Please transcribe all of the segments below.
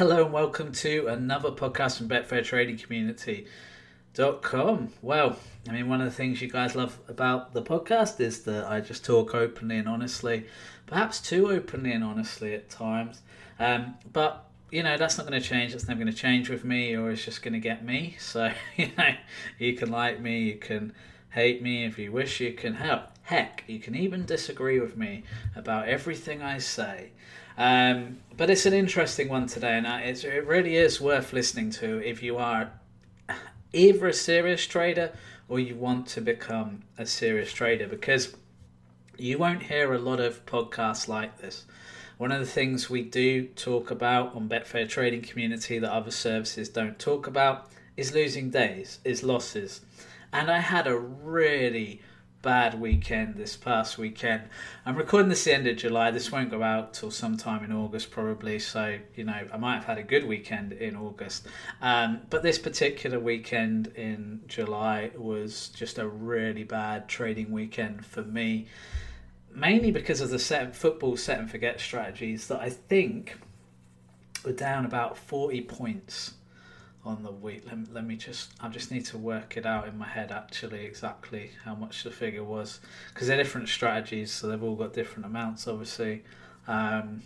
Hello and welcome to another podcast from Betfair Trading Community.com. Well, I mean, one of the things you guys love about the podcast is that I just talk openly and honestly, perhaps too openly and honestly at times. Um, but you know that's not going to change. That's never going to change with me, or it's just going to get me. So you know, you can like me, you can hate me if you wish, you can help. Heck, you can even disagree with me about everything I say. Um, but it's an interesting one today, and it really is worth listening to if you are either a serious trader or you want to become a serious trader because you won't hear a lot of podcasts like this. One of the things we do talk about on Betfair Trading Community that other services don't talk about is losing days, is losses. And I had a really bad weekend this past weekend. I'm recording this the end of July. This won't go out till sometime in August, probably. So, you know, I might have had a good weekend in August. Um, but this particular weekend in July was just a really bad trading weekend for me, mainly because of the set football set and forget strategies that I think were down about 40 points on the week. Let, let me just, I just need to work it out in my head actually exactly how much the figure was because they're different strategies, so they've all got different amounts, obviously. Um,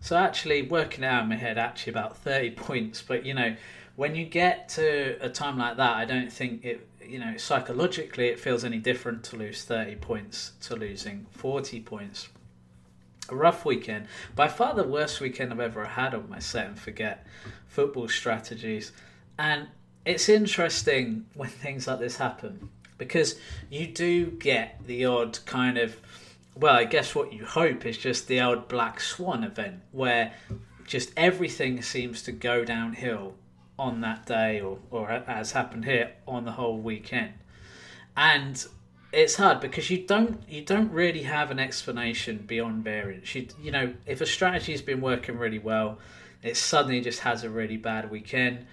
so actually, working out in my head, actually about thirty points. But you know, when you get to a time like that, I don't think it. You know, psychologically, it feels any different to lose thirty points to losing forty points a rough weekend. By far the worst weekend I've ever had on my set and forget football strategies. And it's interesting when things like this happen because you do get the odd kind of well, I guess what you hope is just the old black swan event where just everything seems to go downhill on that day or, or as happened here on the whole weekend. And it's hard because you don't you don't really have an explanation beyond variance. You you know if a strategy's been working really well, it suddenly just has a really bad weekend.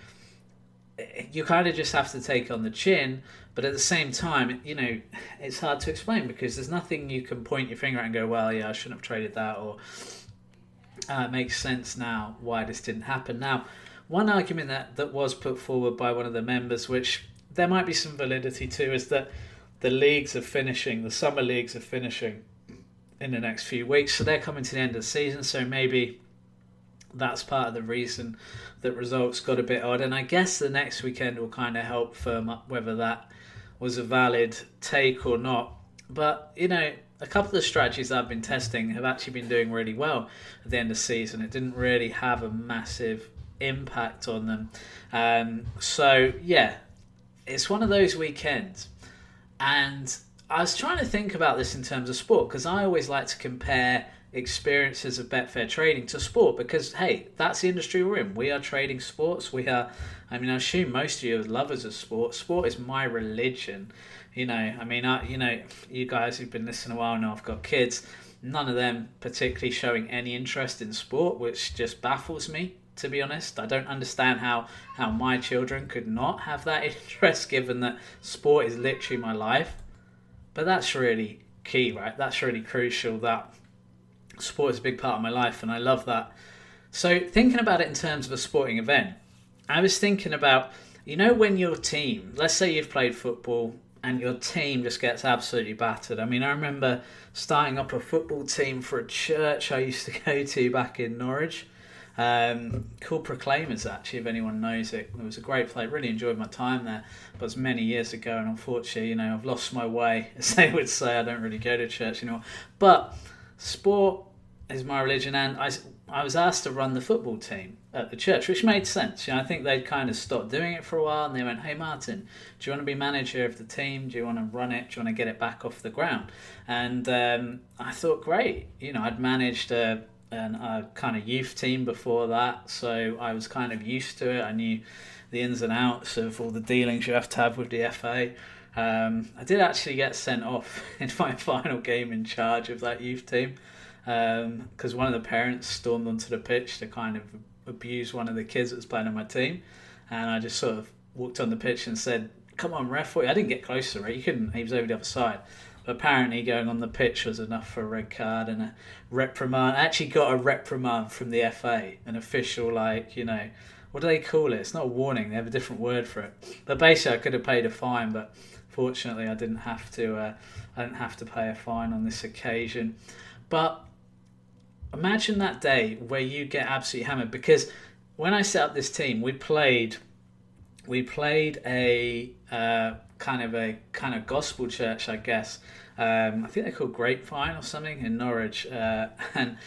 You kind of just have to take on the chin, but at the same time, you know, it's hard to explain because there's nothing you can point your finger at and go, well, yeah, I shouldn't have traded that, or uh, it makes sense now why this didn't happen. Now, one argument that, that was put forward by one of the members, which there might be some validity to, is that the leagues are finishing, the summer leagues are finishing in the next few weeks, so they're coming to the end of the season. So maybe that's part of the reason that results got a bit odd. And I guess the next weekend will kind of help firm up whether that was a valid take or not. But you know, a couple of the strategies I've been testing have actually been doing really well at the end of the season. It didn't really have a massive impact on them. Um, so yeah, it's one of those weekends and I was trying to think about this in terms of sport because I always like to compare experiences of Betfair trading to sport because hey, that's the industry we're in. We are trading sports. We are. I mean, I assume most of you are lovers of sport. Sport is my religion. You know, I mean, I, you know, you guys who've been listening a while know I've got kids. None of them particularly showing any interest in sport, which just baffles me to be honest. I don't understand how, how my children could not have that interest given that sport is literally my life. But that's really key, right? That's really crucial that sport is a big part of my life and I love that. So, thinking about it in terms of a sporting event, I was thinking about, you know, when your team, let's say you've played football and your team just gets absolutely battered. I mean, I remember starting up a football team for a church I used to go to back in Norwich um, called Proclaimers, actually, if anyone knows it. It was a great play. Really enjoyed my time there, but it was many years ago, and unfortunately, you know, I've lost my way, as they would say. I don't really go to church anymore. But sport is my religion, and I, I was asked to run the football team at the church, which made sense. You know, I think they'd kind of stopped doing it for a while, and they went, "Hey, Martin, do you want to be manager of the team? Do you want to run it? Do you want to get it back off the ground?" And um, I thought, great. You know, I'd managed a and a kind of youth team before that, so I was kind of used to it. I knew the ins and outs of all the dealings you have to have with the FA. Um, I did actually get sent off in my final game in charge of that youth team because um, one of the parents stormed onto the pitch to kind of abuse one of the kids that was playing on my team, and I just sort of walked on the pitch and said, "Come on, ref!" I didn't get close to. He couldn't. He was over the other side. Apparently going on the pitch was enough for a red card and a reprimand. I actually got a reprimand from the FA, an official, like, you know, what do they call it? It's not a warning, they have a different word for it. But basically, I could have paid a fine, but fortunately, I didn't have to. Uh, I didn't have to pay a fine on this occasion. But imagine that day where you get absolutely hammered because when I set up this team, we played we played a uh, kind of a kind of gospel church, I guess. Um, I think they're called Grapevine or something in Norwich, uh, and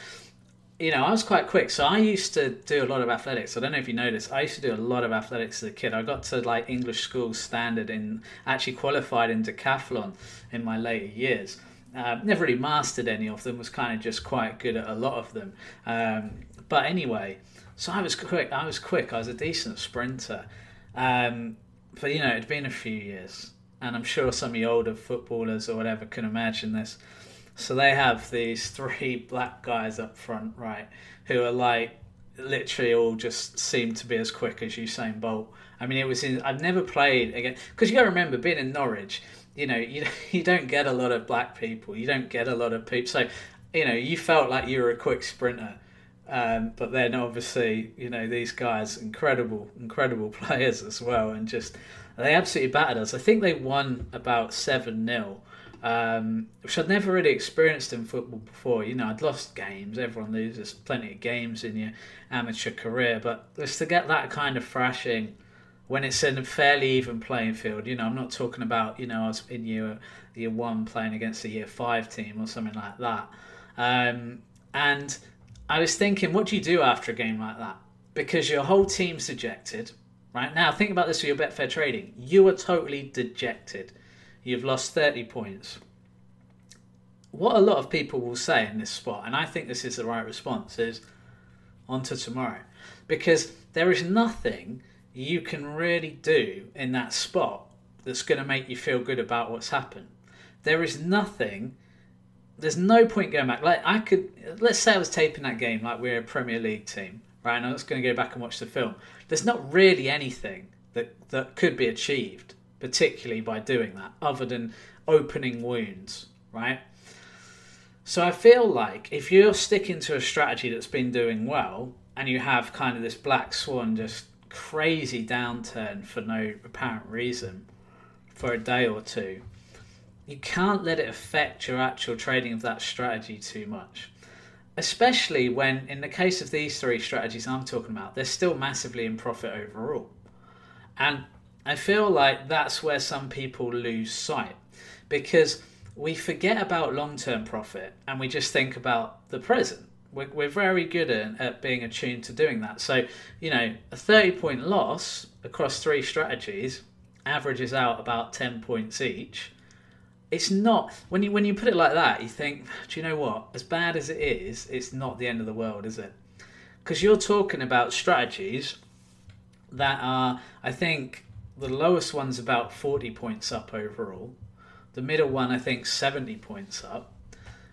you know I was quite quick. So I used to do a lot of athletics. I don't know if you noticed. I used to do a lot of athletics as a kid. I got to like English school standard in actually qualified in decathlon in my later years. Uh, never really mastered any of them. Was kind of just quite good at a lot of them. Um, but anyway, so I was quick. I was quick. I was a decent sprinter. Um, but you know, it'd been a few years, and I'm sure some of the older footballers or whatever can imagine this. So they have these three black guys up front, right, who are like literally all just seem to be as quick as Usain Bolt. I mean, it was in. I've never played again because you got to remember being in Norwich. You know, you you don't get a lot of black people. You don't get a lot of people. So, you know, you felt like you were a quick sprinter um, but then obviously, you know, these guys, incredible, incredible players as well, and just they absolutely battered us. I think they won about 7 0, um, which I'd never really experienced in football before. You know, I'd lost games, everyone loses plenty of games in your amateur career, but just to get that kind of thrashing when it's in a fairly even playing field, you know, I'm not talking about, you know, I was in year, year one playing against a year five team or something like that. Um, and I was thinking, what do you do after a game like that? Because your whole team's dejected, right? Now, think about this for your Betfair trading. You are totally dejected. You've lost 30 points. What a lot of people will say in this spot, and I think this is the right response, is on to tomorrow. Because there is nothing you can really do in that spot that's going to make you feel good about what's happened. There is nothing there's no point going back. Like I could, let's say I was taping that game like we're a Premier League team, right? And I was going to go back and watch the film. There's not really anything that that could be achieved, particularly by doing that, other than opening wounds, right? So I feel like if you're sticking to a strategy that's been doing well, and you have kind of this black swan, just crazy downturn for no apparent reason for a day or two you can't let it affect your actual trading of that strategy too much. Especially when, in the case of these three strategies I'm talking about, they're still massively in profit overall. And I feel like that's where some people lose sight because we forget about long term profit and we just think about the present. We're, we're very good at, at being attuned to doing that. So, you know, a 30 point loss across three strategies averages out about 10 points each it's not when you when you put it like that you think do you know what? As bad as it is it's not the end of the world is it? Because you're talking about strategies that are i think the lowest one's about 40 points up overall. The middle one i think 70 points up.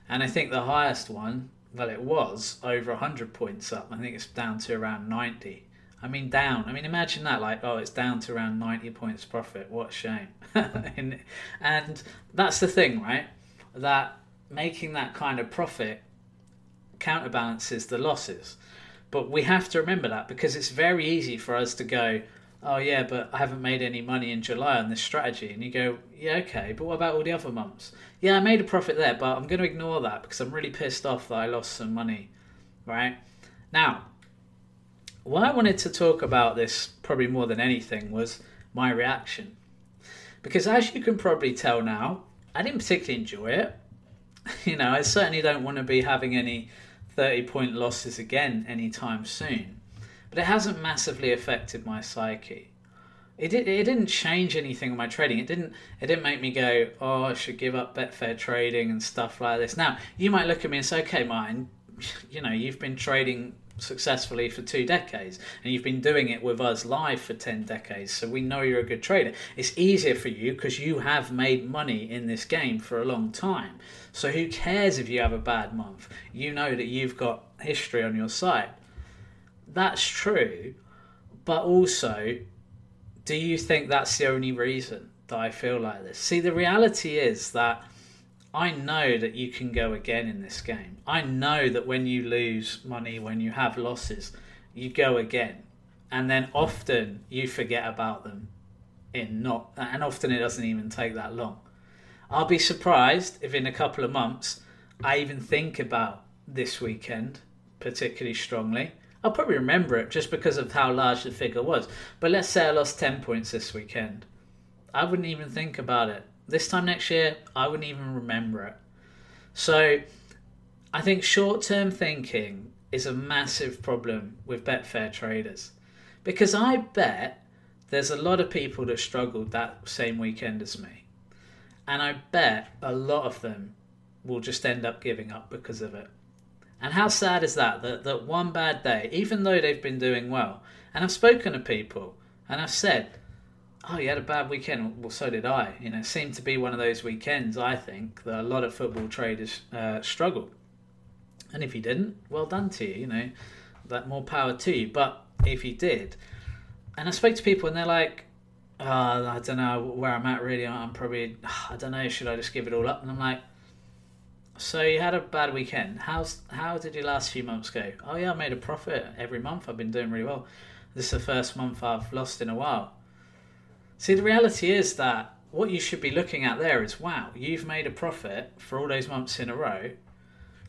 And i think the highest one well it was over 100 points up. I think it's down to around 90 I mean, down. I mean, imagine that. Like, oh, it's down to around 90 points profit. What shame. and, and that's the thing, right? That making that kind of profit counterbalances the losses. But we have to remember that because it's very easy for us to go, oh, yeah, but I haven't made any money in July on this strategy. And you go, yeah, okay, but what about all the other months? Yeah, I made a profit there, but I'm going to ignore that because I'm really pissed off that I lost some money, right? Now, why I wanted to talk about this probably more than anything was my reaction. Because as you can probably tell now, I didn't particularly enjoy it. You know, I certainly don't want to be having any 30 point losses again anytime soon. But it hasn't massively affected my psyche. It, did, it didn't change anything in my trading. It didn't it didn't make me go, oh, I should give up Betfair trading and stuff like this. Now, you might look at me and say, okay, mine, you know, you've been trading successfully for two decades and you've been doing it with us live for 10 decades so we know you're a good trader. It's easier for you because you have made money in this game for a long time. So who cares if you have a bad month? You know that you've got history on your side. That's true but also do you think that's the only reason that I feel like this? See the reality is that I know that you can go again in this game. I know that when you lose money, when you have losses, you go again. And then often you forget about them in not and often it doesn't even take that long. I'll be surprised if in a couple of months I even think about this weekend particularly strongly. I'll probably remember it just because of how large the figure was. But let's say I lost 10 points this weekend. I wouldn't even think about it. This time next year, I wouldn't even remember it. So I think short term thinking is a massive problem with Betfair traders. Because I bet there's a lot of people that struggled that same weekend as me. And I bet a lot of them will just end up giving up because of it. And how sad is that? That, that one bad day, even though they've been doing well, and I've spoken to people and I've said, oh, you had a bad weekend. Well, so did I. You know, it seemed to be one of those weekends, I think, that a lot of football traders uh, struggle. And if you didn't, well done to you, you know, that more power to you. But if you did, and I spoke to people and they're like, oh, I don't know where I'm at really. I'm probably, I don't know, should I just give it all up? And I'm like, so you had a bad weekend. How's how did your last few months go? Oh yeah, I made a profit every month. I've been doing really well. This is the first month I've lost in a while. See, the reality is that what you should be looking at there is wow, you've made a profit for all those months in a row.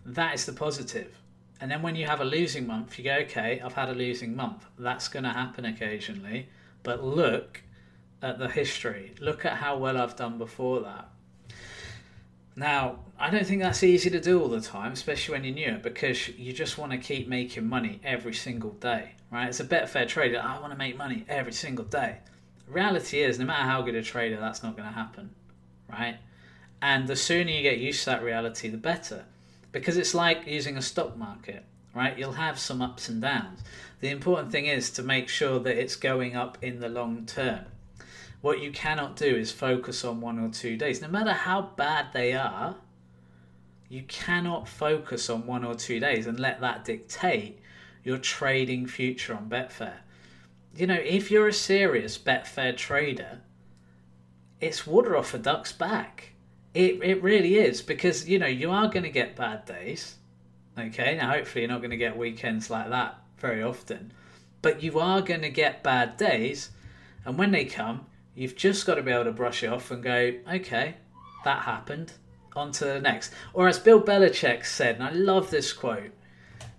That is the positive. And then when you have a losing month, you go, okay, I've had a losing month. That's going to happen occasionally. But look at the history. Look at how well I've done before that. Now, I don't think that's easy to do all the time, especially when you're new, because you just want to keep making money every single day, right? It's a Betfair trader. I want to make money every single day reality is, no matter how good a trader, that's not going to happen, right? And the sooner you get used to that reality, the better. Because it's like using a stock market, right? You'll have some ups and downs. The important thing is to make sure that it's going up in the long term. What you cannot do is focus on one or two days. No matter how bad they are, you cannot focus on one or two days and let that dictate your trading future on Betfair you know, if you're a serious Betfair trader, it's water off a duck's back. It it really is because you know you are going to get bad days. Okay, now hopefully you're not going to get weekends like that very often, but you are going to get bad days, and when they come, you've just got to be able to brush it off and go, okay, that happened. On to the next. Or as Bill Belichick said, and I love this quote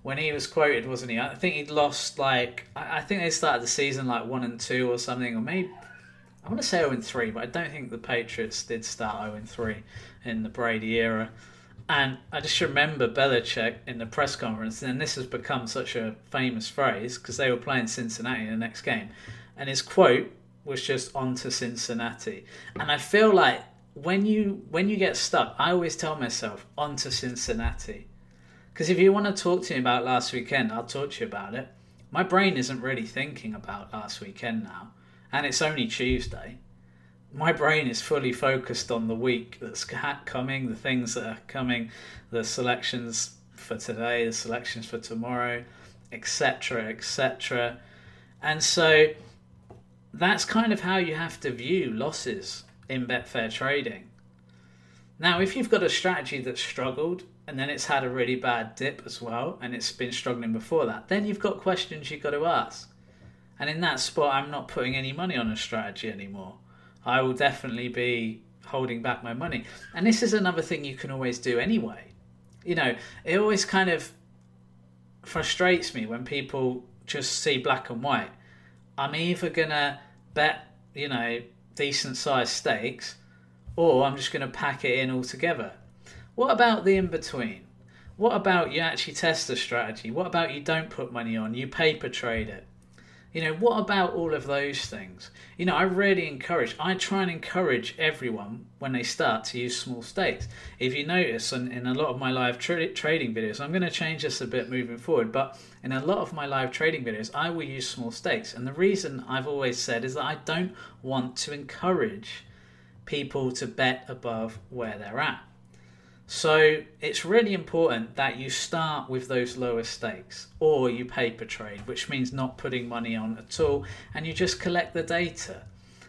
when he was quoted, wasn't he? I think he'd lost like I think they started the season like one and two or something, or maybe I want to say zero and three, but I don't think the Patriots did start zero and three in the Brady era. And I just remember Belichick in the press conference, and this has become such a famous phrase because they were playing Cincinnati in the next game, and his quote was just "on to Cincinnati." And I feel like when you when you get stuck, I always tell myself "on to Cincinnati." Because if you want to talk to me about last weekend, I'll talk to you about it. My brain isn't really thinking about last weekend now, and it's only Tuesday. My brain is fully focused on the week that's coming, the things that are coming, the selections for today, the selections for tomorrow, etc., etc. And so that's kind of how you have to view losses in Betfair trading. Now, if you've got a strategy that's struggled and then it's had a really bad dip as well, and it's been struggling before that, then you've got questions you've got to ask. And in that spot, I'm not putting any money on a strategy anymore. I will definitely be holding back my money. And this is another thing you can always do anyway. You know, it always kind of frustrates me when people just see black and white. I'm either going to bet, you know, decent sized stakes, or I'm just going to pack it in altogether. What about the in between? What about you actually test the strategy? What about you don't put money on, you paper trade it? You know, what about all of those things? You know, I really encourage, I try and encourage everyone when they start to use small stakes. If you notice in, in a lot of my live tra- trading videos, I'm going to change this a bit moving forward, but in a lot of my live trading videos, I will use small stakes. And the reason I've always said is that I don't want to encourage people to bet above where they're at. So it's really important that you start with those lower stakes or you paper trade, which means not putting money on at all and you just collect the data.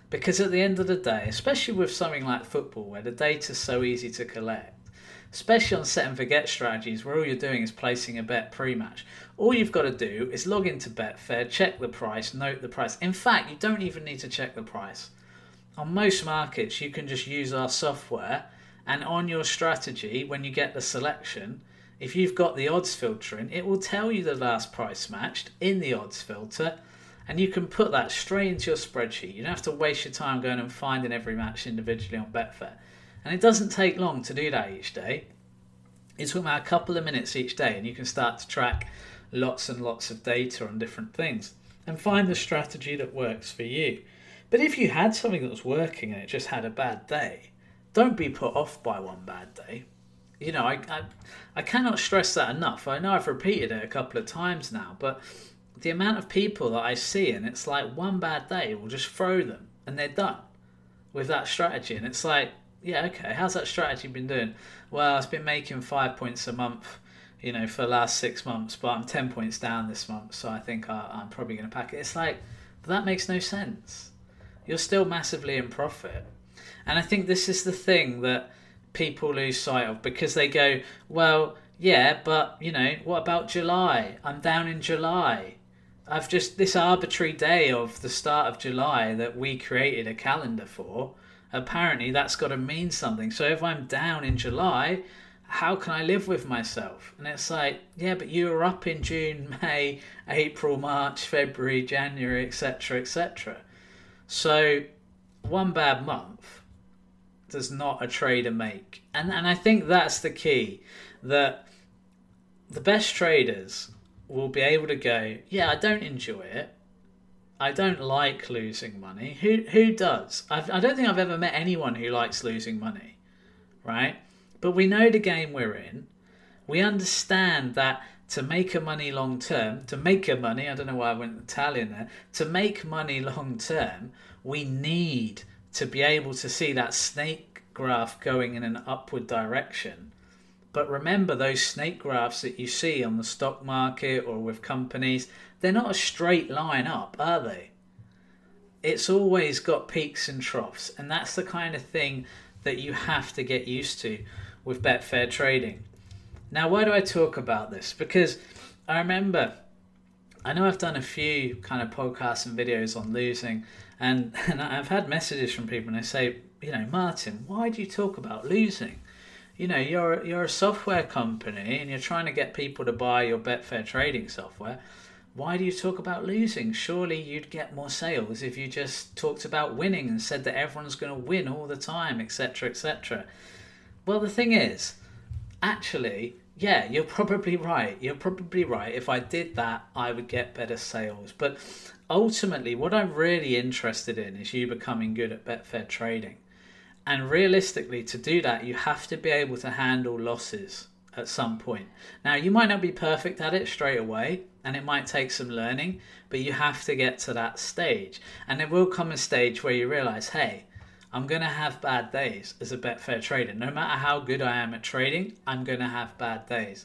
Because at the end of the day, especially with something like football where the data is so easy to collect, especially on set and forget strategies where all you're doing is placing a bet pre-match. All you've got to do is log into Betfair, check the price, note the price. In fact, you don't even need to check the price. On most markets, you can just use our software, and on your strategy, when you get the selection, if you've got the odds filter in, it will tell you the last price matched in the odds filter, and you can put that straight into your spreadsheet. You don't have to waste your time going and finding every match individually on Betfair. And it doesn't take long to do that each day. It's about a couple of minutes each day, and you can start to track lots and lots of data on different things and find the strategy that works for you. But if you had something that was working and it just had a bad day, don't be put off by one bad day. You know, I, I, I cannot stress that enough. I know I've repeated it a couple of times now, but the amount of people that I see, and it's like one bad day will just throw them and they're done with that strategy. And it's like, yeah, okay, how's that strategy been doing? Well, it's been making five points a month you know, for the last six months, but I'm 10 points down this month, so I think I, am probably going to pack it. It's like, that makes no sense. You're still massively in profit. And I think this is the thing that people lose sight of because they go, well, yeah, but, you know, what about July? I'm down in July. I've just, this arbitrary day of the start of July that we created a calendar for, apparently that's got to mean something. So if I'm down in July, how can I live with myself? And it's like, yeah, but you were up in June, May, April, March, February, January, etc., etc. So one bad month does not a trader make. And and I think that's the key that the best traders will be able to go, yeah, I don't enjoy it. I don't like losing money. Who who does? I've, I don't think I've ever met anyone who likes losing money, right? But we know the game we're in. We understand that to make a money long term, to make a money, I don't know why I went Italian there, to make money long term, we need to be able to see that snake graph going in an upward direction. But remember, those snake graphs that you see on the stock market or with companies, they're not a straight line up, are they? It's always got peaks and troughs, and that's the kind of thing that you have to get used to with Betfair trading. Now, why do I talk about this? Because I remember, I know I've done a few kind of podcasts and videos on losing, and, and I've had messages from people and they say, you know, Martin, why do you talk about losing? You know, you're you're a software company and you're trying to get people to buy your Betfair trading software. Why do you talk about losing? Surely you'd get more sales if you just talked about winning and said that everyone's going to win all the time, etc., etc. Well, the thing is, actually, yeah, you're probably right. You're probably right. If I did that, I would get better sales. But ultimately, what I'm really interested in is you becoming good at Betfair trading. And realistically, to do that, you have to be able to handle losses at some point. Now, you might not be perfect at it straight away, and it might take some learning, but you have to get to that stage. And there will come a stage where you realize, hey, I'm going to have bad days as a Betfair trader. No matter how good I am at trading, I'm going to have bad days.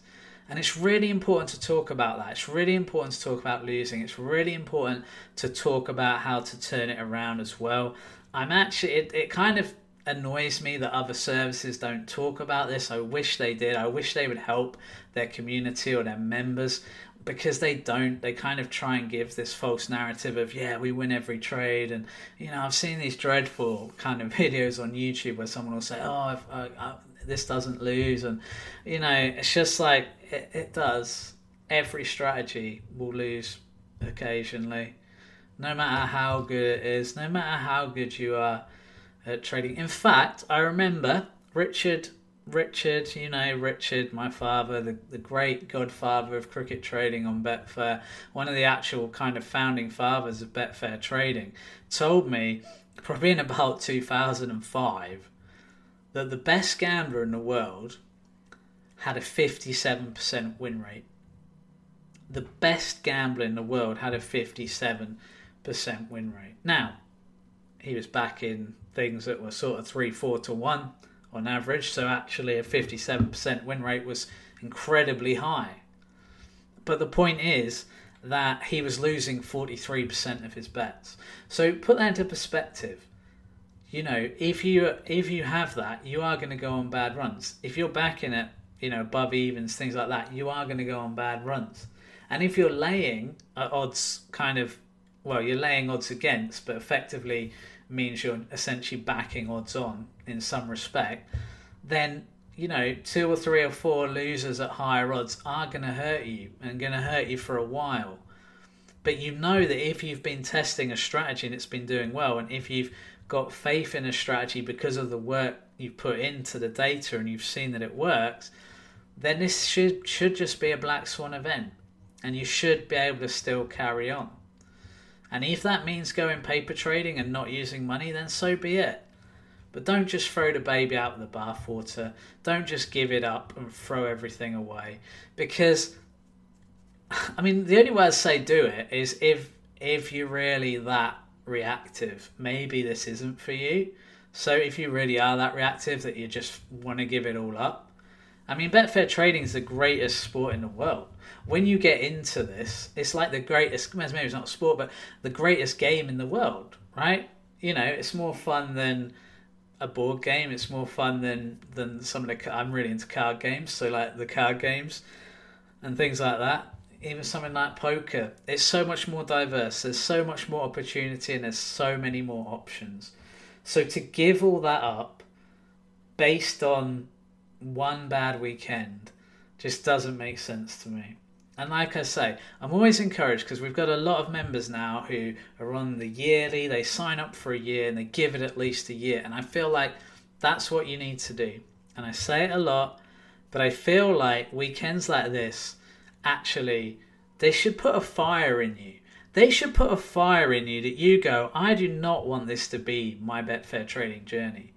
And it's really important to talk about that. It's really important to talk about losing. It's really important to talk about how to turn it around as well. I'm actually, it, it kind of annoys me that other services don't talk about this. I wish they did. I wish they would help their community or their members because they don't they kind of try and give this false narrative of yeah we win every trade and you know i've seen these dreadful kind of videos on youtube where someone will say oh I, I, this doesn't lose. And you know it's just like it, it does. Every strategy will lose occasionally. No matter how good it is no matter how good you are at trading. In fact i remember richard Richard, you know, Richard, my father, the, the great godfather of cricket trading on Betfair, one of the actual kind of founding fathers of Betfair trading, told me, probably in about 2005, that the best gambler in the world had a 57% win rate. The best gambler in the world had a 57% win rate. Now, he was back in things that were sort of 3 4 to 1 on average, so actually a 57% win rate was incredibly high. But the point is that he was losing 43% of his bets. So put that into perspective. You know, if you if you have that, you are going to go on bad runs. If you're backing it, you know, above evens, things like that, you are going to go on bad runs. And if you're laying odds, kind of, well, you're laying odds against, but effectively means you're essentially backing odds on in some respect, then you know, two or three or four losers at higher odds are going to hurt you and going to hurt you for a while. But you know that if you've been testing a strategy and it's been doing well, and if you've got faith in a strategy because of the work you've put into the data and you've seen that it works, then this should should just be a black swan event, and you should be able to still carry on. And if that means going paper trading and not using money, then so be it. But don't just throw the baby out with the bathwater. Don't just give it up and throw everything away. Because, I mean, the only way I say do it is if if you're really that reactive, maybe this isn't for you. So if you really are that reactive that you just want to give it all up, I mean, Betfair Trading is the greatest sport in the world. When you get into this, it's like the greatest, maybe it's not sport, but the greatest game in the world, right? You know, it's more fun than a board game. It's more fun than than some of the. I'm really into card games, so like the card games and things like that. Even something like poker, it's so much more diverse. There's so much more opportunity, and there's so many more options. So to give all that up based on one bad weekend just doesn't make sense to me. And like I say, I'm always encouraged because we've got a lot of members now who are on the yearly, they sign up for a year and they give it at least a year. And I feel like that's what you need to do. And I say it a lot, but I feel like weekends like this actually they should put a fire in you. They should put a fire in you that you go, I do not want this to be my Betfair trading journey.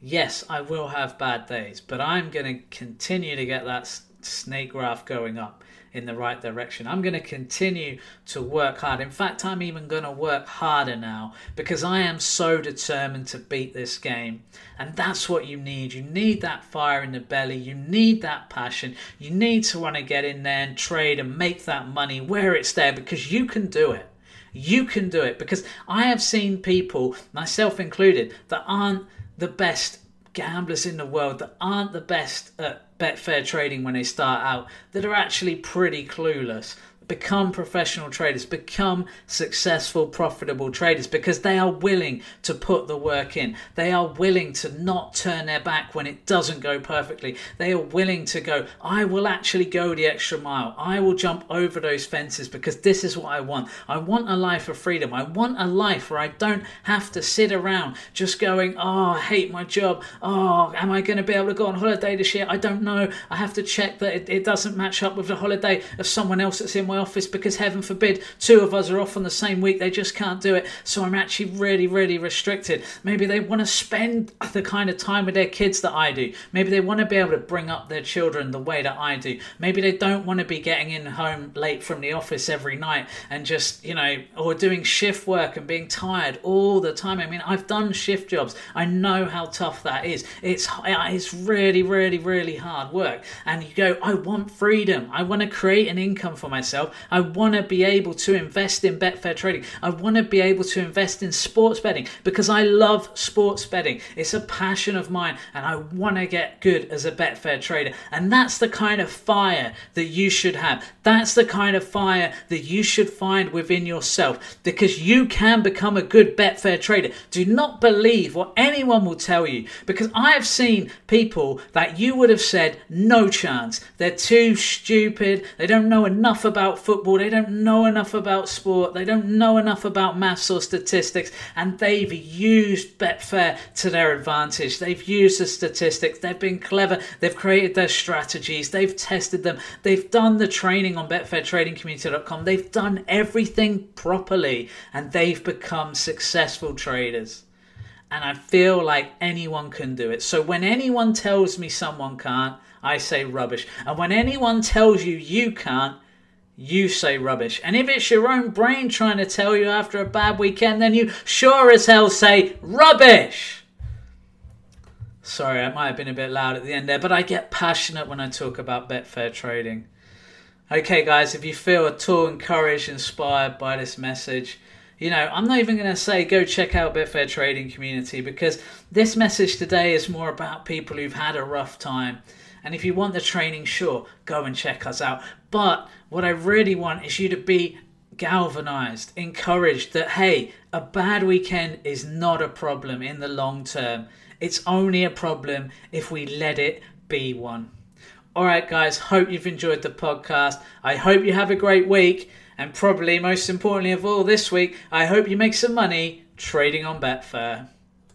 Yes, I will have bad days, but I'm going to continue to get that snake graph going up in the right direction. I'm going to continue to work hard. In fact, I'm even going to work harder now because I am so determined to beat this game. And that's what you need. You need that fire in the belly. You need that passion. You need to want to get in there and trade and make that money where it's there because you can do it. You can do it because I have seen people, myself included, that aren't the best gamblers in the world that aren't the best at Betfair trading when they start out, that are actually pretty clueless, become professional traders, become successful, profitable traders because they are willing to put the work in. They are willing to not turn their back when it doesn't go perfectly. They are willing to go, I will actually go the extra mile. I will jump over those fences because this is what I want. I want a life of freedom. I want a life where I don't have to sit around just going, oh, I hate my job. Oh, am I going to be able to go on holiday this year? I don't know. I have to check that it, it doesn't match up with the holiday of someone else that's in my my office because heaven forbid two of us are off on the same week. They just can't do it. So I'm actually really, really restricted. Maybe they want to spend the kind of time with their kids that I do. Maybe they want to be able to bring up their children the way that I do. Maybe they don't want to be getting in home late from the office every night and just, you know, or doing shift work and being tired all the time. I mean, I've done shift jobs. I know how tough that is. It's it's really, really, really hard work. And you go, I want freedom. I want to create an income for myself myself. I want to be able to invest in Betfair trading. I want to be able to invest in sports betting because I love sports betting. It's a passion of mine and I want to get good as a Betfair trader. And that's the kind of fire that you should have. That's the kind of fire that you should find within yourself because you can become a good Betfair trader. Do not believe what anyone will tell you because I have seen people that you would have said no chance. They're too stupid. They don't know enough about about football, they don't know enough about sport, they don't know enough about maths or statistics, and they've used Betfair to their advantage. They've used the statistics, they've been clever, they've created their strategies, they've tested them, they've done the training on BetfairTradingCommunity.com, they've done everything properly, and they've become successful traders. And I feel like anyone can do it. So when anyone tells me someone can't, I say rubbish. And when anyone tells you you can't, you say rubbish. And if it's your own brain trying to tell you after a bad weekend, then you sure as hell say rubbish. Sorry, I might have been a bit loud at the end there, but I get passionate when I talk about Betfair trading. Okay, guys, if you feel at all encouraged, inspired by this message, You know, I'm not even going to say go check out Betfair Trading Community because this message today is more about people who've had a rough time. And if you want the training, sure, go and check us out. But what I really want is you to be galvanized, encouraged that, hey, a bad weekend is not a problem in the long term. It's only a problem if we let it be one. All right, guys, hope you've enjoyed the podcast. I hope you have a great week. And probably most importantly of all this week, I hope you make some money trading on Betfair.